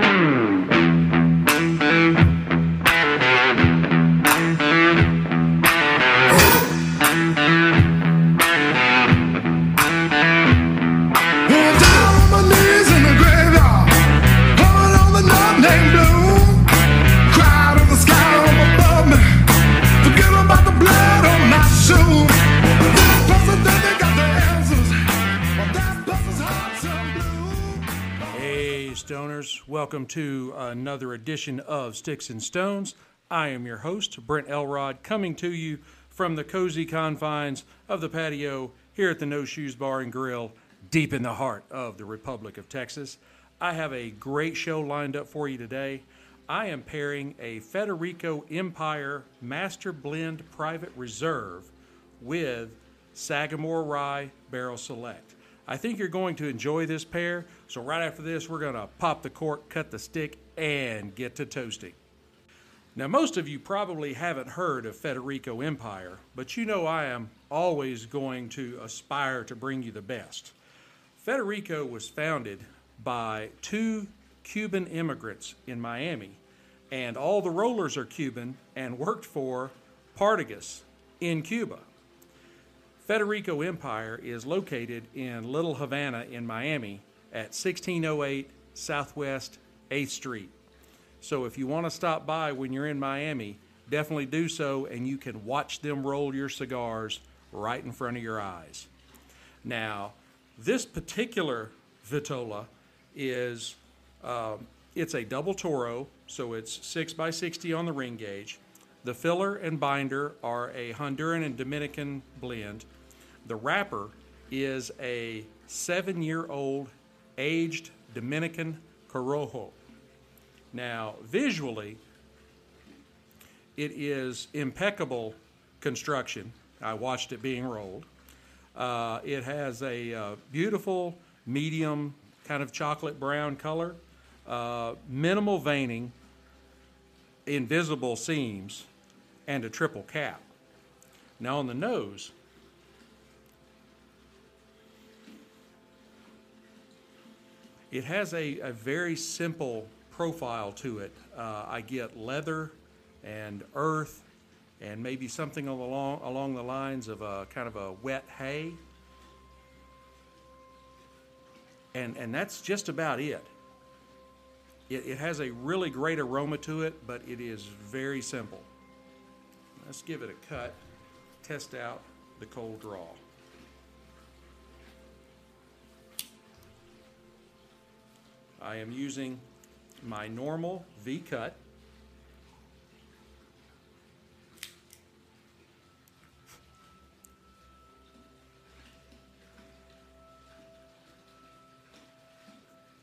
Well, welcome to another edition of Sticks and Stones. I am your host, Brent Elrod, coming to you from the cozy confines of the patio here at the No Shoes Bar and Grill, deep in the heart of the Republic of Texas. I have a great show lined up for you today. I am pairing a Federico Empire Master Blend Private Reserve with Sagamore Rye Barrel Select. I think you're going to enjoy this pair, so right after this, we're going to pop the cork, cut the stick, and get to toasting. Now, most of you probably haven't heard of Federico Empire, but you know I am always going to aspire to bring you the best. Federico was founded by two Cuban immigrants in Miami, and all the rollers are Cuban and worked for Partagas in Cuba. Federico Empire is located in Little Havana in Miami at 1608 Southwest 8th Street. So if you want to stop by when you're in Miami, definitely do so, and you can watch them roll your cigars right in front of your eyes. Now, this particular Vitola is um, it's a double Toro, so it's six by sixty on the ring gauge. The filler and binder are a Honduran and Dominican blend. The wrapper is a seven-year-old aged Dominican Corojo. Now, visually, it is impeccable construction. I watched it being rolled. Uh, it has a uh, beautiful medium kind of chocolate brown color, uh, minimal veining, invisible seams, and a triple cap. Now, on the nose, it has a, a very simple profile to it. Uh, I get leather and earth and maybe something along, along the lines of a kind of a wet hay. And, and that's just about it. it. It has a really great aroma to it, but it is very simple. Let's give it a cut, test out the cold draw. I am using my normal V cut.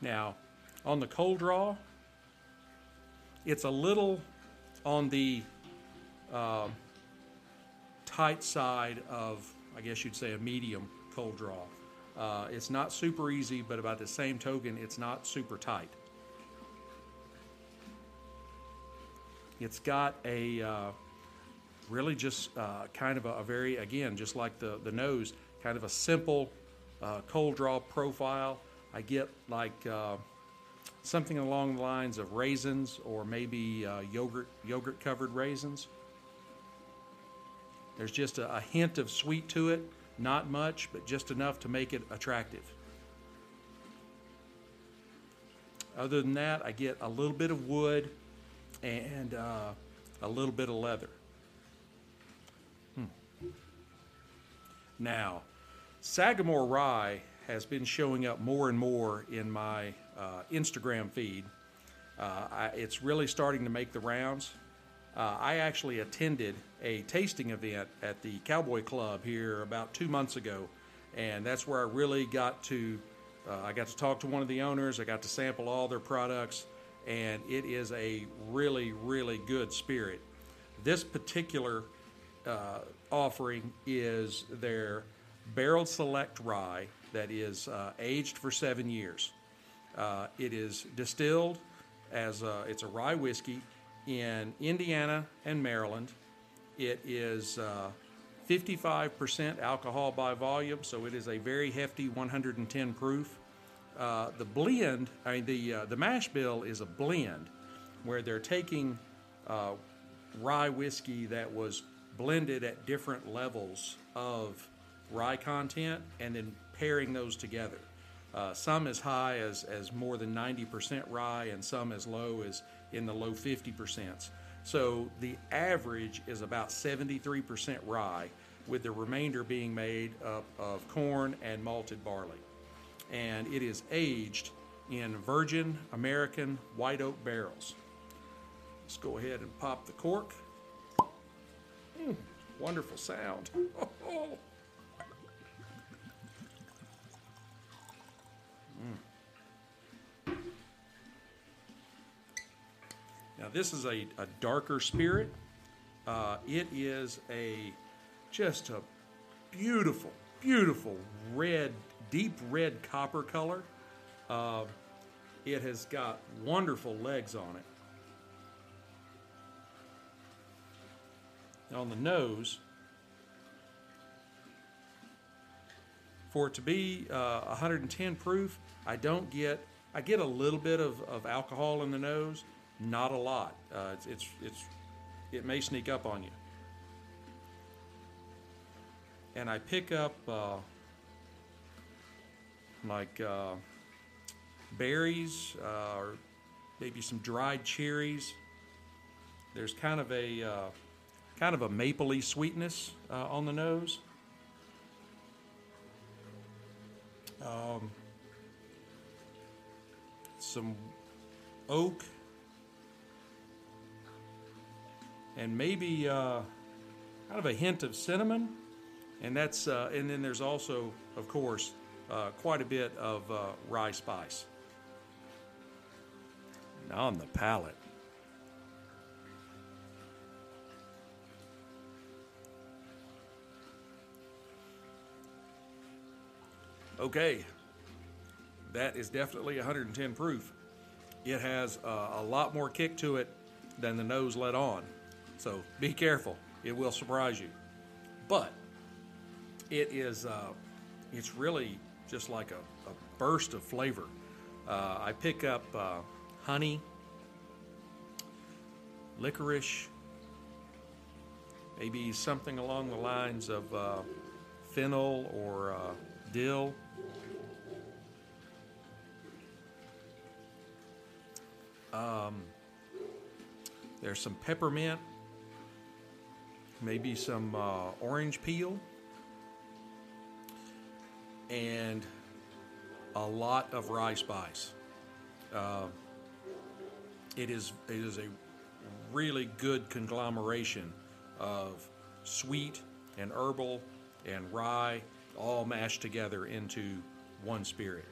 Now, on the cold draw, it's a little on the uh, tight side of, I guess you'd say, a medium cold draw. Uh, it's not super easy, but about the same token, it's not super tight. It's got a uh, really just uh, kind of a, a very, again, just like the, the nose, kind of a simple uh, cold draw profile. I get like uh, something along the lines of raisins or maybe uh, yogurt yogurt covered raisins. There's just a, a hint of sweet to it, not much, but just enough to make it attractive. Other than that, I get a little bit of wood and uh, a little bit of leather. Hmm. Now, Sagamore Rye has been showing up more and more in my uh, Instagram feed. Uh, I, it's really starting to make the rounds. Uh, I actually attended a tasting event at the Cowboy Club here about two months ago, and that's where I really got to. Uh, I got to talk to one of the owners. I got to sample all their products, and it is a really, really good spirit. This particular uh, offering is their barrel select rye that is uh, aged for seven years. Uh, it is distilled as a, it's a rye whiskey in Indiana and Maryland. It is uh, 55% alcohol by volume, so it is a very hefty 110 proof. uh, the blend, I mean, the, uh, the mash bill is a blend where they're taking uh, rye whiskey that was blended at different levels of rye content and then pairing those together. Uh, some as high as, as more than 90% rye, and some as low as in the low 50%. So the average is about 73% rye, with the remainder being made up of corn and malted barley. And it is aged in virgin American white oak barrels. Let's go ahead and pop the cork. Mm, wonderful sound. this is a, a darker spirit. Uh, it is a just a beautiful, beautiful red, deep red copper color. Uh, it has got wonderful legs on it. on the nose, for it to be uh, 110 proof, I don't get, I get a little bit of, of alcohol in the nose, not a lot. Uh, it's, it's, it's, it may sneak up on you. And I pick up uh, like uh, berries uh, or maybe some dried cherries. There's kind of a uh, kind of a mapley sweetness uh, on the nose. Um, some oak and maybe uh, kind of a hint of cinnamon, and that's uh, and then there's also, of course, uh, quite a bit of uh, rye spice. Now on the palate. Okay, that is definitely 110 proof. It has uh, a lot more kick to it than the nose let on. So be careful, it will surprise you. But it is, uh, it's really just like a, a burst of flavor. Uh, I pick up uh, honey, licorice, maybe something along the lines of uh, fennel or uh, dill. Um, there's some peppermint, maybe some uh, orange peel, and a lot of rye spice. Uh, it is it is a really good conglomeration of sweet and herbal and rye all mashed together into one spirit.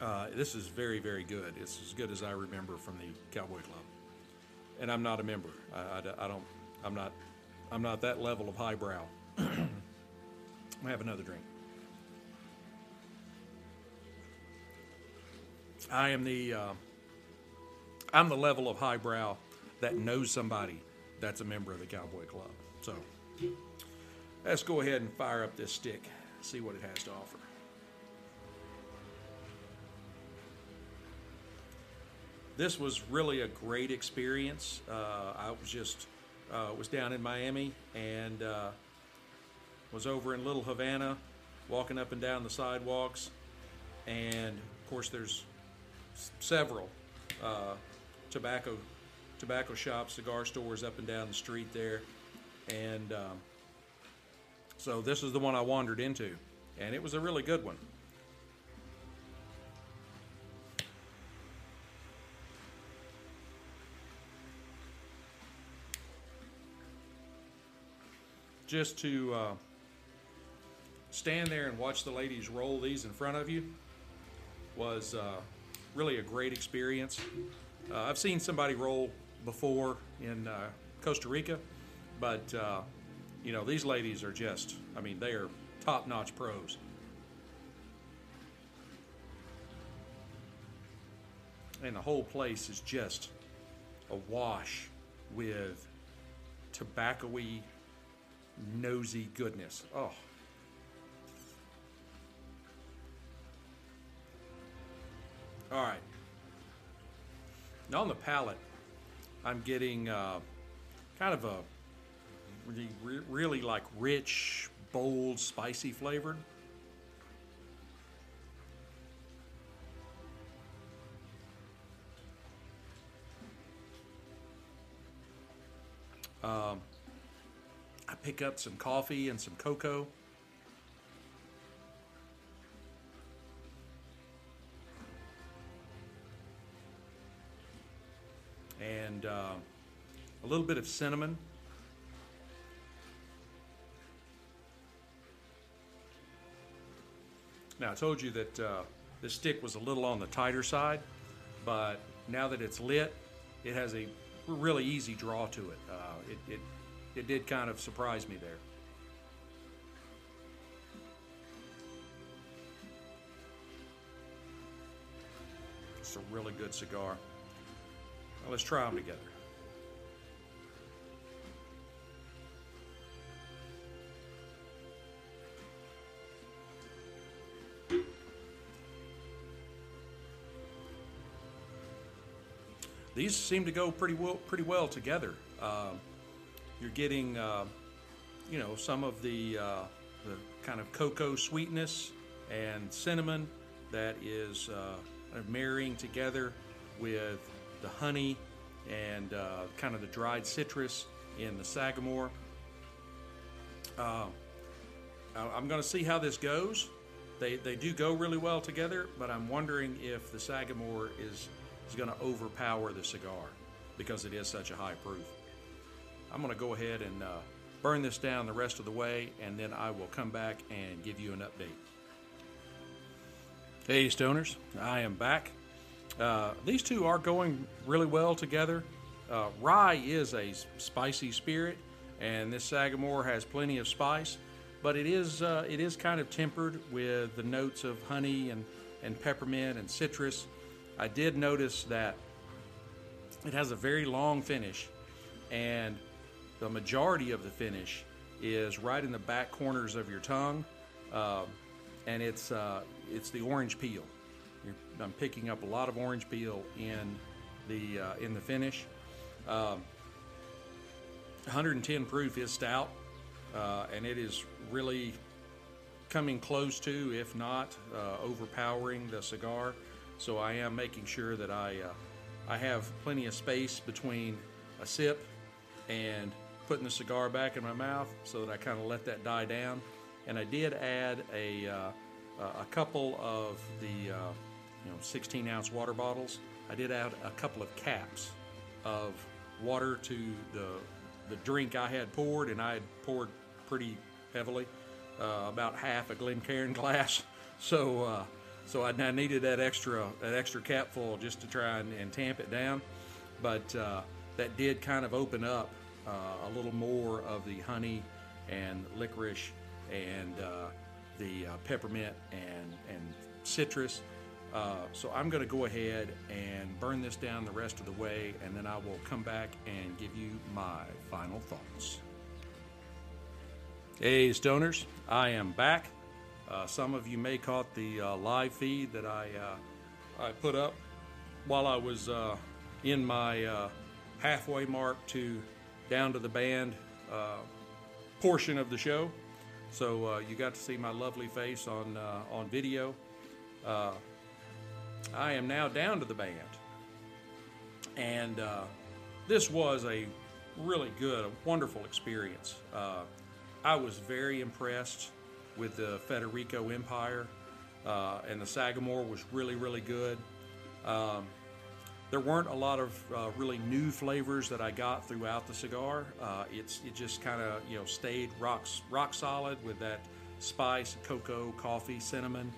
Uh, this is very, very good. It's as good as I remember from the Cowboy Club. And I'm not a member. I, I, I don't. I'm not. I'm not that level of highbrow. I have another drink. I am the. Uh, I'm the level of highbrow that knows somebody that's a member of the Cowboy Club. So let's go ahead and fire up this stick, see what it has to offer. this was really a great experience. Uh, I was just uh, was down in Miami and uh, was over in Little Havana, walking up and down the sidewalks, and of course there's several uh, tobacco tobacco shops, cigar stores up and down the street there, and um, so this is the one I wandered into, and it was a really good one. Just to uh, stand there and watch the ladies roll these in front of you was uh, really a great experience. Uh, I've seen somebody roll before in uh, Costa Rica, but uh, you know these ladies are just, I mean, they are top-notch pros. And the whole place is just awash with tobacco-y nosy goodness. Oh. All right. Now on the palate, I'm getting uh, kind of a really, really like rich, bold, spicy flavored. Um, pick up some coffee and some cocoa. And uh, a little bit of cinnamon. Now, I told you that uh, the stick was a little on the tighter side, but now that it's lit, it has a really easy draw to it. Uh, it, it, it did kind of surprise me there. It's a really good cigar. Let's try them together. These seem to go pretty well, pretty well together. Um, you're getting, uh, you know, some of the uh, the kind of cocoa sweetness and cinnamon that is uh, marrying together with the honey and uh, kind of the dried citrus in the sagamore. Uh, I'm going to see how this goes. They, they do go really well together, but I'm wondering if the Sagamore is, is going to overpower the cigar because it is such a high proof. I'm going to go ahead and uh, burn this down the rest of the way, and then I will come back and give you an update. Hey, Stoners, I am back. Uh, these two are going really well together. Uh, rye is a spicy spirit, and this Sagamore has plenty of spice, but it is uh, it is kind of tempered with the notes of honey and, and peppermint and citrus. I did notice that it has a very long finish, and the majority of the finish is right in the back corners of your tongue, uh, and it's uh, it's the orange peel. You're, I'm picking up a lot of orange peel in the uh, in the finish. Um, 110 proof is stout, uh, and it is really coming close to, if not uh, overpowering, the cigar. So I am making sure that I uh, I have plenty of space between a sip and putting the cigar back in my mouth, so that I kind of let that die down. And I did add a uh, a couple of the uh, you know 16 ounce water bottles. I did add a couple of caps of water to the the drink I had poured, and I had poured pretty heavily, uh, about half a Glencairn glass. So uh, so I, needed that extra that extra cap full just to try and, and tamp it down. But uh, that did kind of open up a little more of the honey and licorice and uh, the uh, peppermint and and citrus. Uh, so I'm going to go ahead and burn this down the rest of the way, and then I will come back and give you my final thoughts. Hey, stoners, I am back. Uh, some of you may caught the uh, live feed that I uh, I put up while I was uh, in my uh, halfway mark to down to the band uh, portion of the show. So uh, you got to see my lovely face on uh, on video. Uh, I am now down to the band, and uh, this was a really good, a wonderful experience. Uh, I was very impressed with the Federico Empire, and the Sagamore was really, really good. Um, there weren't a lot of uh, really new flavors that I got throughout the cigar. Uh, it's it just kind of you know stayed rock rock solid with that spice, cocoa, coffee, cinnamon.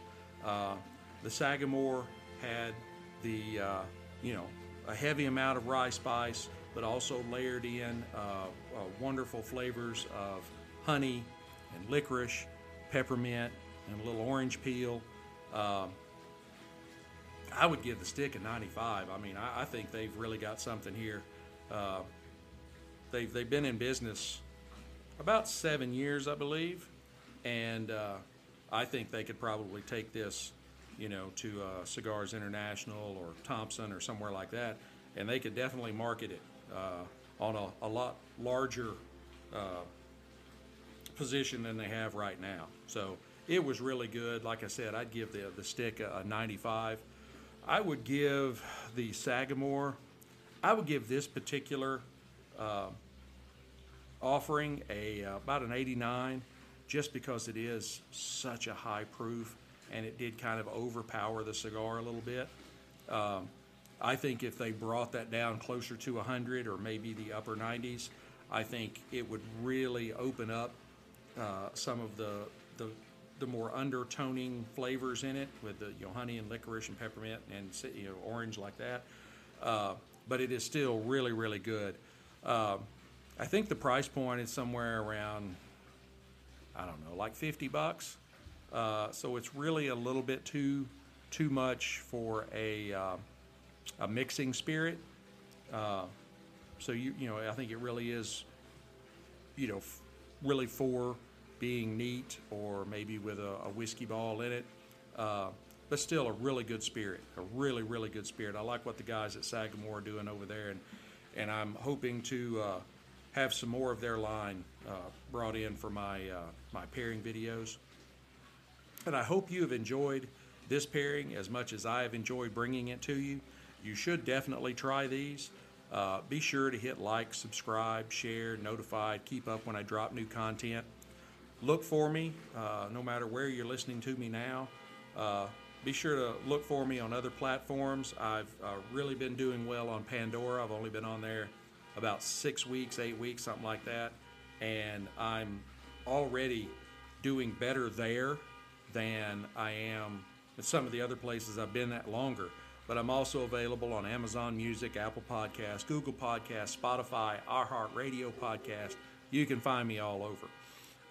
Uh, the Sagamore had the uh, you know a heavy amount of rye spice, but also layered in uh, uh, wonderful flavors of honey and licorice, peppermint, and a little orange peel. Um, I would give the stick a 95. I mean, I, I think they've really got something here. Uh, they've they've been in business about seven years, I believe, and uh, I think they could probably take this, you know, to uh, Cigars International or Thompson or somewhere like that, and they could definitely market it uh, on a, a lot larger uh, position than they have right now. So it was really good. Like I said, I'd give the the stick a, a 95. I would give the Sagamore. I would give this particular uh, offering a uh, about an 89, just because it is such a high proof, and it did kind of overpower the cigar a little bit. Um, I think if they brought that down closer to 100 or maybe the upper 90s, I think it would really open up uh, some of the, the the more undertoning flavors in it with the you know honey and licorice and peppermint and you know orange like that. Uh, but it is still really really good. Uh, I think the price point is somewhere around I don't know like 50 bucks. Uh, so it's really a little bit too too much for a uh, a mixing spirit. Uh, so you you know I think it really is you know really for being neat or maybe with a, a whiskey ball in it. Uh, but still a really good spirit, a really, really good spirit. I like what the guys at Sagamore are doing over there, and, and I'm hoping to uh, have some more of their line uh, brought in for my, uh, my pairing videos. And I hope you have enjoyed this pairing as much as I have enjoyed bringing it to you. You should definitely try these. Uh, be sure to hit like, subscribe, share, notified, keep up when I drop new content look for me uh, no matter where you're listening to me now. Uh, be sure to look for me on other platforms. I've uh, really been doing well on Pandora. I've only been on there about six weeks, eight weeks, something like that. And I'm already doing better there than I am at some of the other places I've been at longer. But I'm also available on Amazon Music, Apple Podcasts, Google Podcasts, Spotify, iHeartRadio Podcast. You can find me all over.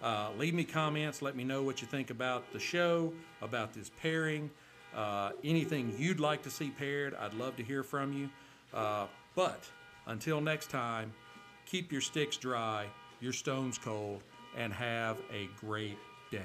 Uh, leave me comments. Let me know what you think about the show, about this pairing, uh, anything you'd like to see paired. I'd love to hear from you. Uh, but until next time, keep your sticks dry, your stones cold, and have a great day.